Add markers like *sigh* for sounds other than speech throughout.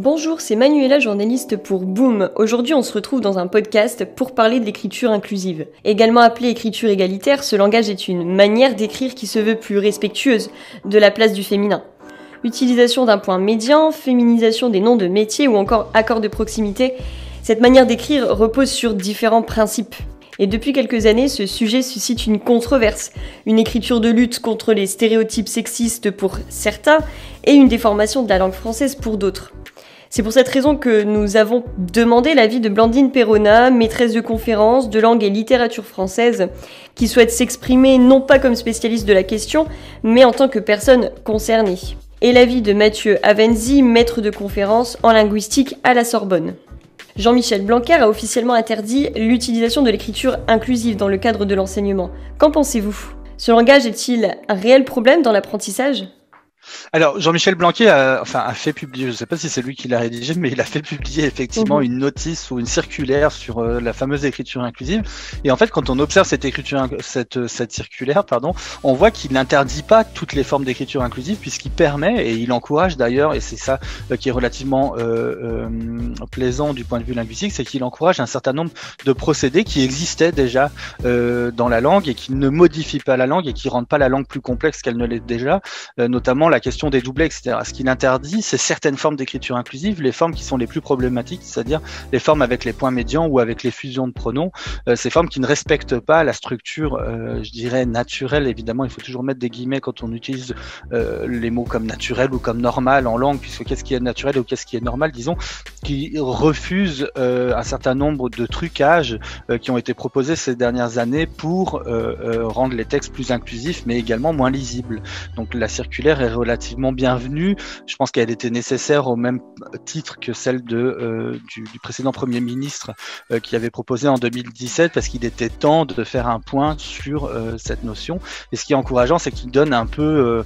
Bonjour, c'est Manuela, journaliste pour Boom. Aujourd'hui, on se retrouve dans un podcast pour parler de l'écriture inclusive. Également appelée écriture égalitaire, ce langage est une manière d'écrire qui se veut plus respectueuse de la place du féminin. Utilisation d'un point médian, féminisation des noms de métiers ou encore accord de proximité, cette manière d'écrire repose sur différents principes. Et depuis quelques années, ce sujet suscite une controverse, une écriture de lutte contre les stéréotypes sexistes pour certains et une déformation de la langue française pour d'autres. C'est pour cette raison que nous avons demandé l'avis de Blandine Perrona, maîtresse de conférences de langue et littérature française, qui souhaite s'exprimer non pas comme spécialiste de la question, mais en tant que personne concernée. Et l'avis de Mathieu Avenzi, maître de conférences en linguistique à la Sorbonne. Jean-Michel Blanquer a officiellement interdit l'utilisation de l'écriture inclusive dans le cadre de l'enseignement. Qu'en pensez-vous? Ce langage est-il un réel problème dans l'apprentissage? Alors, Jean-Michel Blanquet a, enfin, a fait publier, je ne sais pas si c'est lui qui l'a rédigé, mais il a fait publier effectivement mhm. une notice ou une circulaire sur euh, la fameuse écriture inclusive. Et en fait, quand on observe cette écriture, cette, cette circulaire, pardon, on voit qu'il n'interdit pas toutes les formes d'écriture inclusive puisqu'il permet et il encourage d'ailleurs, et c'est ça euh, qui est relativement euh, plaisant du point de vue linguistique, c'est qu'il encourage un certain nombre de procédés qui existaient déjà dans la langue et qui ne modifient pas la langue et qui rendent pas la langue plus complexe qu'elle ne l'est déjà, notamment la la question des doublés, etc. Ce qu'il interdit, c'est certaines formes d'écriture inclusive, les formes qui sont les plus problématiques, c'est-à-dire les formes avec les points médians ou avec les fusions de pronoms, euh, ces formes qui ne respectent pas la structure, euh, je dirais, naturelle. Évidemment, il faut toujours mettre des guillemets quand on utilise euh, les mots comme naturel ou comme normal en langue, puisque qu'est-ce qui est naturel ou qu'est-ce qui est normal, disons, qui refusent un certain nombre de trucages qui ont été proposés ces dernières années pour rendre les textes plus inclusifs, mais également moins lisibles. Donc la circulaire est relativement bienvenue. Je pense qu'elle était nécessaire au même titre que celle de, euh, du, précédent Premier ministre euh, qui avait proposé en 2017 parce qu'il était temps de faire un point sur euh, cette notion. Et ce qui est encourageant, c'est qu'il donne un peu,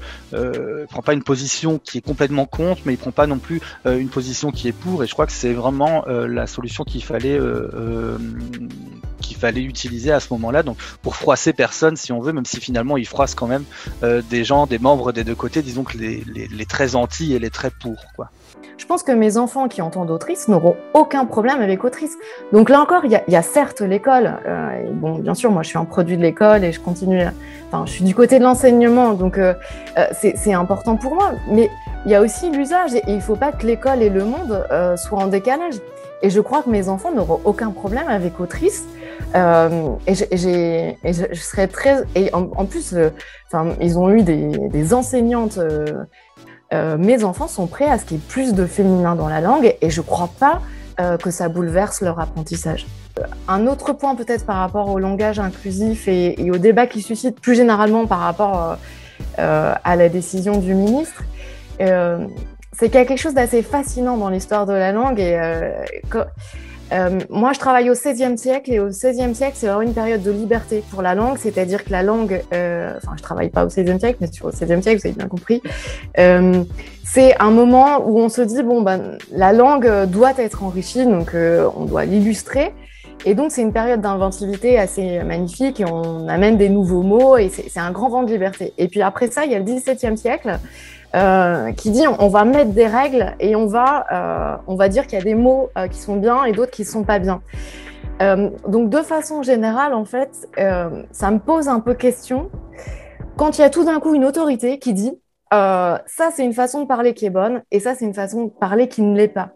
prend pas une position qui est complètement contre, mais il prend pas non plus une position qui est pour. Et je crois que c'est vraiment la solution qu'il fallait qu'il fallait utiliser à ce moment-là, donc pour froisser personne si on veut, même si finalement il froisse quand même euh, des gens, des membres des deux côtés, disons que les, les, très anti et les très pour. Quoi. Je pense que mes enfants qui entendent autrice n'auront aucun problème avec autrice. Donc là encore, il y, a certes l'école. Euh, bon, bien sûr, moi je suis un produit de l'école et je continue. Enfin, je suis du côté de l'enseignement, donc euh, c'est important pour moi. Mais il y a aussi l'usage et il ne faut pas que l'école et le monde soient en décalage. Et je crois que mes enfants n'auront aucun problème avec autrice. Euh, et, je, serais très. Et en, plus, euh, ils ont eu des, enseignantes. Euh, euh, mes enfants sont prêts à ce qu'il y ait plus de féminin dans la langue et je ne crois pas que ça bouleverse leur apprentissage. Un autre point peut-être par rapport au langage inclusif et, au débat qui suscite plus généralement par rapport à la décision du ministre, c'est qu'il y a quelque chose d'assez fascinant dans l'histoire de la langue et euh, moi, je travaille au XVIe siècle et au XVIe siècle, c'est vraiment une période de liberté pour la langue, c'est-à-dire que la langue, euh, enfin, je travaille pas au XVIe siècle, mais sur au XVIe siècle, vous avez bien compris, euh, c'est un moment où on se dit bon, ben, la langue doit être enrichie, donc euh, on doit l'illustrer. Et donc, c'est une période d'inventivité assez magnifique et on amène des nouveaux mots et c'est un grand vent de liberté. Et puis après ça, il y a le XVIIe siècle euh, qui dit on va mettre des règles et on va, euh, on va dire qu'il y a des mots euh, qui sont bien et d'autres qui ne sont pas bien. Euh, donc de façon générale, en fait, euh, ça me pose un peu question quand il y a tout d'un coup une autorité qui dit ça c'est une façon de parler qui est bonne et ça c'est une façon de parler qui ne l'est pas.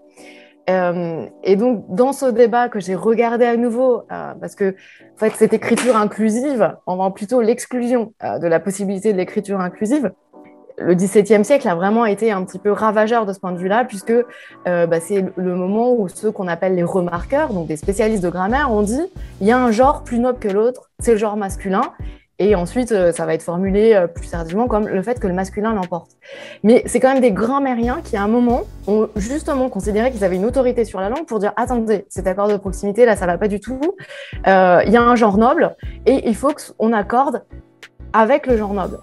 et donc dans ce débat que j'ai regardé à nouveau, parce que en fait cette écriture inclusive, on vend plutôt l'exclusion de la possibilité de l'écriture inclusive le XVIIe siècle a vraiment été un petit peu ravageur de ce point de vue-là, puisque euh, bah, c'est le moment où ceux qu'on appelle les remarqueurs, donc des spécialistes de grammaire, ont dit il y a un genre plus noble que l'autre, c'est le genre masculin. Et ensuite, euh, ça va être formulé euh, plus sérieusement comme le fait que le masculin l'emporte. Mais c'est quand même des grammairiens qui, à un moment, ont justement considéré qu'ils avaient une autorité sur la langue pour dire attendez, cet accord de proximité, là, ça va pas du tout. Il y a un genre noble et il faut qu'on accorde avec le genre noble.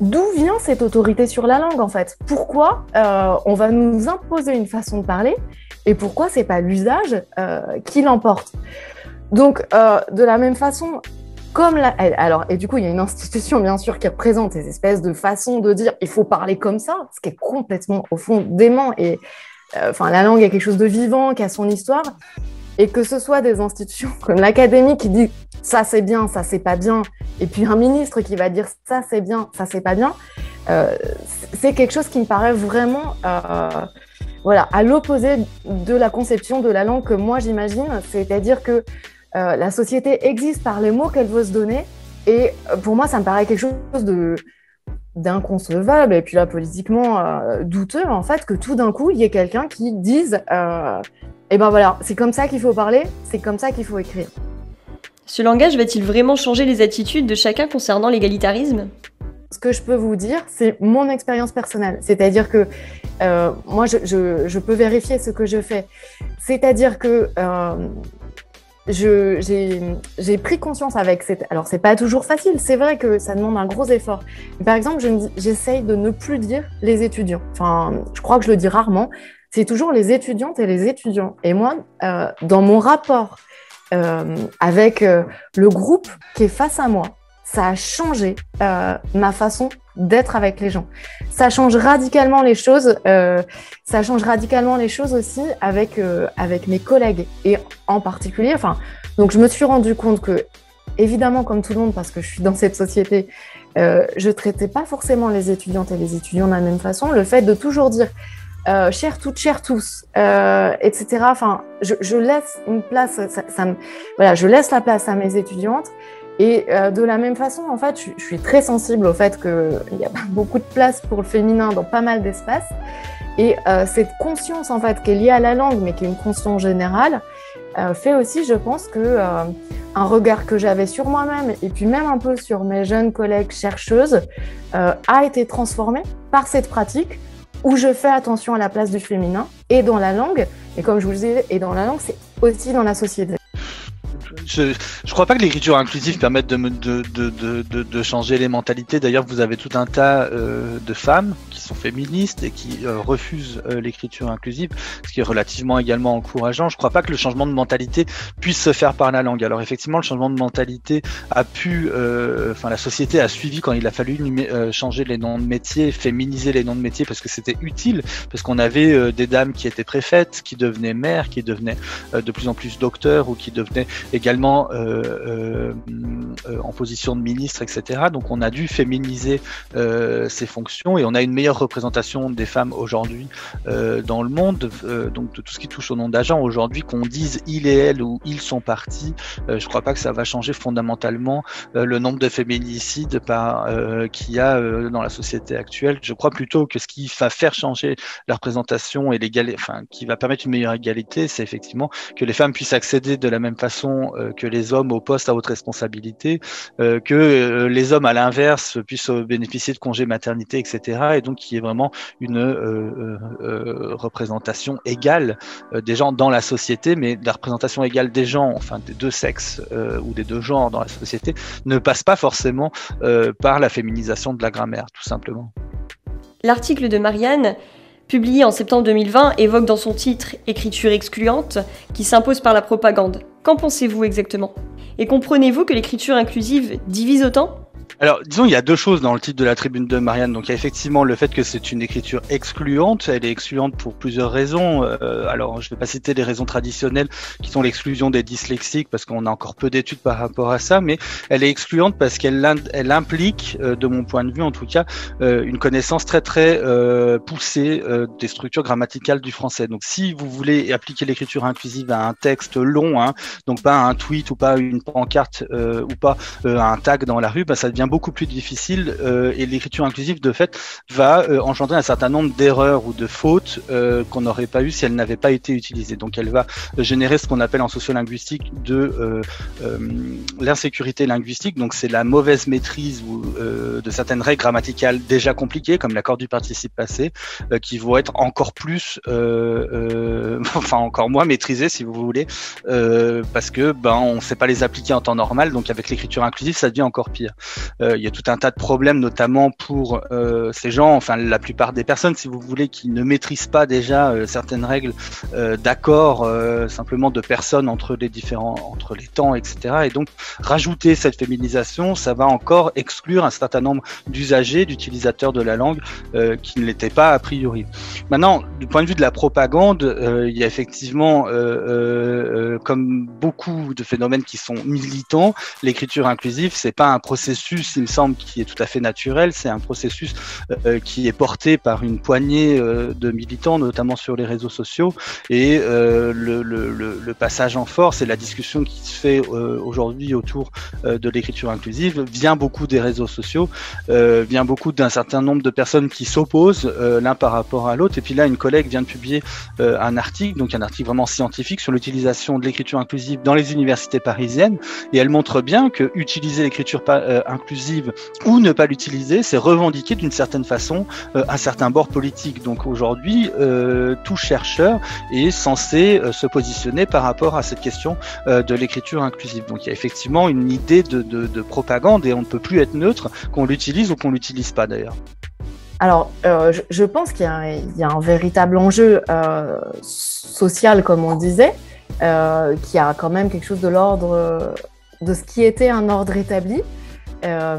D'où vient cette autorité sur la langue en fait? Pourquoi euh, on va nous imposer une façon de parler et pourquoi c'est pas l'usage euh, qui l'emporte? Donc euh, de la même façon, comme la, alors et du coup il y a une institution bien sûr qui représente ces espèces de façons de dire il faut parler comme ça, ce qui est complètement au fond dément et enfin, la langue est quelque chose de vivant, qui a son histoire, et que ce soit des institutions *laughs* comme l'académie qui dit ça c'est bien, ça c'est pas bien, et puis un ministre qui va dire ça c'est bien, ça c'est pas bien, euh, c'est quelque chose qui me paraît vraiment euh, voilà, à l'opposé de la conception de la langue que moi j'imagine, c'est-à-dire que euh, la société existe par les mots qu'elle veut se donner, et pour moi ça me paraît quelque chose de d'inconcevable. Et puis là politiquement douteux en fait que tout d'un coup il y ait quelqu'un qui dise et ben voilà, c'est comme ça qu'il faut parler, c'est comme ça qu'il faut écrire. Ce langage va-t-il vraiment changer les attitudes de chacun concernant l'égalitarisme? Ce que je peux vous dire, c'est mon expérience personnelle. C'est-à-dire que euh, moi, je, peux vérifier ce que je fais. C'est-à-dire que euh, j'ai pris conscience avec cette. Alors, c'est pas toujours facile, c'est vrai que ça demande un gros effort. par exemple, j'essaye de ne plus dire les étudiants. Enfin, je crois que je le dis rarement. C'est toujours les étudiantes et les étudiants. Et moi, euh, dans mon rapport avec euh, le groupe qui est face à moi, ça a changé euh, ma façon d'être avec les gens. Ça change radicalement les choses. ça change radicalement les choses aussi avec avec mes collègues et en particulier. Enfin, donc je me suis rendu compte que évidemment, comme tout le monde, parce que je suis dans cette société, euh, je traitais pas forcément les étudiantes et les étudiants de la même façon. Le fait de toujours dire euh, chers toutes, chers tous, euh, etc. Enfin, je, laisse une place, ça, me, voilà, je laisse la place à mes étudiantes. Et euh, de la même façon, en fait, je, suis très sensible au fait qu'il n'y a *laughs* beaucoup de place pour le féminin dans pas mal d'espaces. Et euh, cette conscience, en fait, qui est liée à la langue, mais qui est une conscience générale, fait aussi, je pense, que un regard que j'avais sur moi-même et puis même un peu sur mes jeunes collègues chercheuses a été transformé par cette pratique où je fais attention à la place du féminin et dans la langue. Et comme je vous le disais, et dans la langue, c'est aussi dans la société je ne crois pas que l'écriture inclusive permette de, de, de, de, changer les mentalités. D'ailleurs, vous avez tout un tas euh, de femmes qui sont féministes et qui euh, refusent euh, l'écriture inclusive, ce qui est relativement également encourageant. Je crois pas que le changement de mentalité puisse se faire par la langue. Alors effectivement, le changement de mentalité a pu, euh, enfin la société a suivi quand il a fallu changer les noms de métiers, féminiser les noms de métiers parce que c'était utile, parce qu'on avait des dames qui étaient préfètes, qui devenaient mères, qui devenaient de plus en plus docteurs ou qui devenaient également euh, euh, euh, en position de ministre, etc. Donc on a dû féminiser ces fonctions et on a une meilleure représentation des femmes aujourd'hui dans le monde. donc de tout ce qui touche au nom d'agent, aujourd'hui qu'on dise il et elle ou ils sont partis, je crois pas que ça va changer fondamentalement le nombre de féminicides qu'il y a dans la société actuelle. Je crois plutôt que ce qui va faire changer la représentation et l'égalité, enfin qui va permettre une meilleure égalité, c'est effectivement que les femmes puissent accéder de la même façon que les hommes au poste à haute responsabilité, euh, que euh, les hommes à l'inverse puissent bénéficier de congés maternité, etc. Et donc qu'il y ait vraiment une représentation égale des gens dans la société, mais la représentation égale des gens, enfin des deux sexes ou des deux genres dans la société, ne passe pas forcément par la féminisation de la grammaire, tout simplement. L'article de Marianne publié en septembre 2020, évoque dans son titre Écriture excluante, qui s'impose par la propagande. Qu'en pensez-vous exactement? Et comprenez-vous que l'écriture inclusive divise autant? Alors, disons, il y a deux choses dans le titre de la tribune de Marianne. Donc, il y a effectivement le fait que c'est une écriture excluante. Elle est excluante pour plusieurs raisons. Euh, alors, je ne vais pas citer les raisons traditionnelles qui sont l'exclusion des dyslexiques parce qu'on a encore peu d'études par rapport à ça, mais elle est excluante parce qu'elle elle implique, euh, de mon point de vue en tout cas, euh, une connaissance très très poussée des structures grammaticales du français. Donc, si vous voulez appliquer l'écriture inclusive à un texte long, hein, donc pas un tweet ou pas une pancarte ou pas un tag dans la rue, bah, ça devient beaucoup plus difficile euh, et l'écriture inclusive de fait va euh, engendrer un certain nombre d'erreurs ou de fautes euh, qu'on n'aurait pas eu si elle n'avait pas été utilisée. Donc elle va générer ce qu'on appelle en sociolinguistique de l'insécurité linguistique. Donc c'est la mauvaise maîtrise ou, de certaines règles grammaticales déjà compliquées comme l'accord du participe passé qui vont être encore plus, *laughs* enfin encore moins maîtrisées si vous voulez, parce que ben on ne sait pas les appliquer en temps normal. Donc avec l'écriture inclusive ça devient encore pire. Il y a tout un tas de problèmes, notamment pour ces gens, enfin la plupart des personnes, si vous voulez, qui ne maîtrisent pas déjà certaines règles d'accord, simplement de personnes entre les différents, entre les temps, etc. Et donc rajouter cette féminisation, ça va encore exclure un certain nombre d'usagers, d'utilisateurs de la langue qui ne l'étaient pas a priori. Maintenant, du point de vue de la propagande, il y a effectivement, comme beaucoup de phénomènes qui sont militants, l'écriture inclusive, c'est pas un processus, il me semble, qui est tout à fait naturel. C'est un processus euh, qui est porté par une poignée euh, de militants, notamment sur les réseaux sociaux. Et euh, le, le, passage en force et la discussion qui se fait aujourd'hui autour de l'écriture inclusive vient beaucoup des réseaux sociaux, vient beaucoup d'un certain nombre de personnes qui s'opposent l'un par rapport à l'autre. Et puis là, une collègue vient de publier un article, donc un article vraiment scientifique sur l'utilisation de l'écriture inclusive dans les universités parisiennes. Et elle montre bien que utiliser l'écriture euh, inclusive ou ne pas l'utiliser, c'est revendiquer d'une certaine façon euh, un certain bord politique. Donc aujourd'hui, euh, tout chercheur est censé se positionner par rapport à cette question de l'écriture inclusive. Donc il y a effectivement une idée de, de propagande et on ne peut plus être neutre qu'on l'utilise ou qu'on l'utilise pas d'ailleurs. Alors, je, pense qu'il y, a un véritable enjeu euh, social, comme on disait, euh, qui a quand même quelque chose de l'ordre de ce qui était un ordre établi. Euh,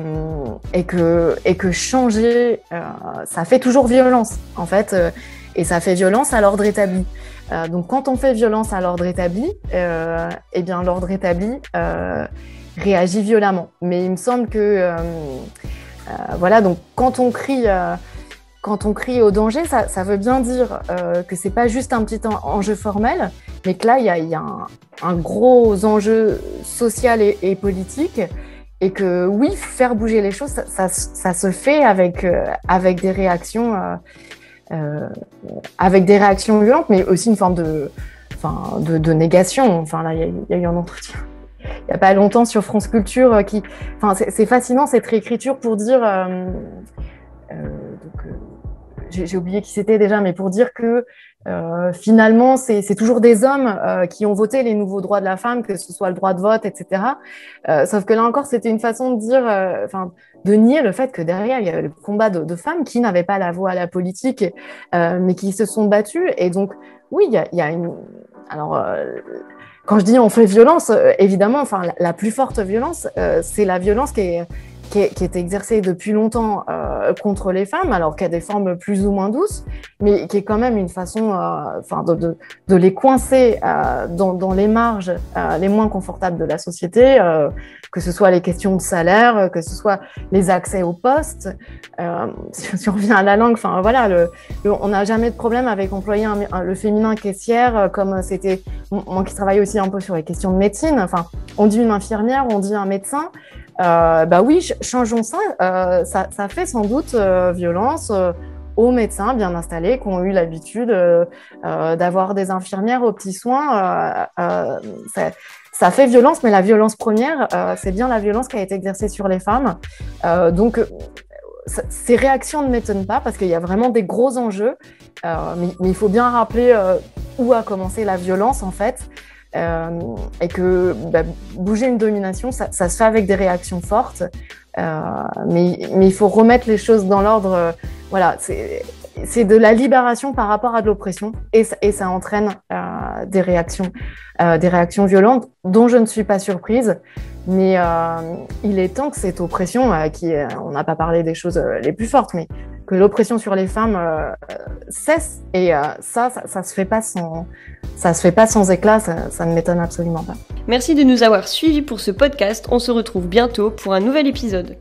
et, que, et que changer, euh, ça fait toujours violence, en fait, euh, et ça fait violence à l'ordre établi. Donc, quand on fait violence à l'ordre établi, eh bien, l'ordre établi réagit violemment. Mais il me semble que, voilà, donc quand on crie quand on crie au danger, ça, veut bien dire euh, que c'est pas juste un petit enjeu formel, mais que là, il y a, un, gros enjeu social et, politique, et que oui, faire bouger les choses, ça, se fait avec, euh, avec des réactions, euh, euh, avec des réactions violentes, mais aussi une forme de, enfin, de, négation. Enfin là, il y, a eu un entretien. Il n'y a pas longtemps sur France Culture qui, enfin, c'est fascinant cette réécriture pour dire. J'ai oublié qui c'était déjà, mais pour dire que euh, finalement, c'est toujours des hommes euh, qui ont voté les nouveaux droits de la femme, que ce soit le droit de vote, etc. Euh, sauf que là encore, c'était une façon de dire, euh, enfin, de nier le fait que derrière, il y avait le combat de, femmes qui n'avaient pas la voix à la politique, mais qui se sont battues. Et donc, oui, il y a, il y a une. Alors. quand je dis on fait violence, évidemment, enfin la, la plus forte violence, c'est la violence qui est, qui est, qui est exercée depuis longtemps euh, contre les femmes, alors qu'il y a des formes plus ou moins douces, mais qui est quand même une façon euh, enfin, de, de, de, les coincer euh, dans, dans, les marges euh, les moins confortables de la société, que ce soit les questions de salaire, que ce soit les accès aux postes. Euh, *laughs* si on revient à la langue, enfin voilà, le, on n'a jamais de problème avec employer un, le féminin caissière, comme c'était moi qui travaille aussi un peu sur les questions de médecine. Enfin, on dit une infirmière, on dit un médecin. Euh, bah oui, changeons ça. Euh, ça. ça. fait sans doute euh, violence euh, aux médecins bien installés qui ont eu l'habitude d'avoir des infirmières aux petits soins. Ça, fait violence, mais la violence première, c'est bien la violence qui a été exercée sur les femmes. donc, ces réactions ne m'étonnent pas parce qu'il y a vraiment des gros enjeux, mais, il faut bien rappeler où a commencé la violence en fait. Euh, et que bah, bouger une domination, ça, se fait avec des réactions fortes, euh, mais, il faut remettre les choses dans l'ordre. Voilà, c'est de la libération par rapport à de l'oppression, et, ça entraîne euh, des réactions, des réactions violentes dont je ne suis pas surprise. Mais il est temps que cette oppression, qui, on n'a pas parlé des choses les plus fortes, mais que l'oppression sur les femmes euh, cesse. Et euh, ça, ça, ça, se fait pas sans, ça se fait pas sans éclat. Ça, ça ne m'étonne absolument pas. Merci de nous avoir suivis pour ce podcast. On se retrouve bientôt pour un nouvel épisode.